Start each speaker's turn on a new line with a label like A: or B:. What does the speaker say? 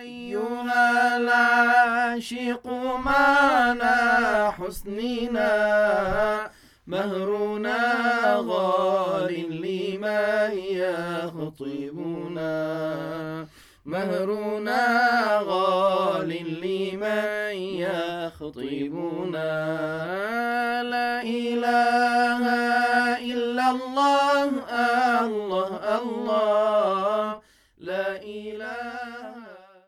A: أيها العاشق معنا حسننا مهرنا غال لما يخطبنا. مهرنا غال لما يخطبنا. لا إله إلا الله الله الله. لا إله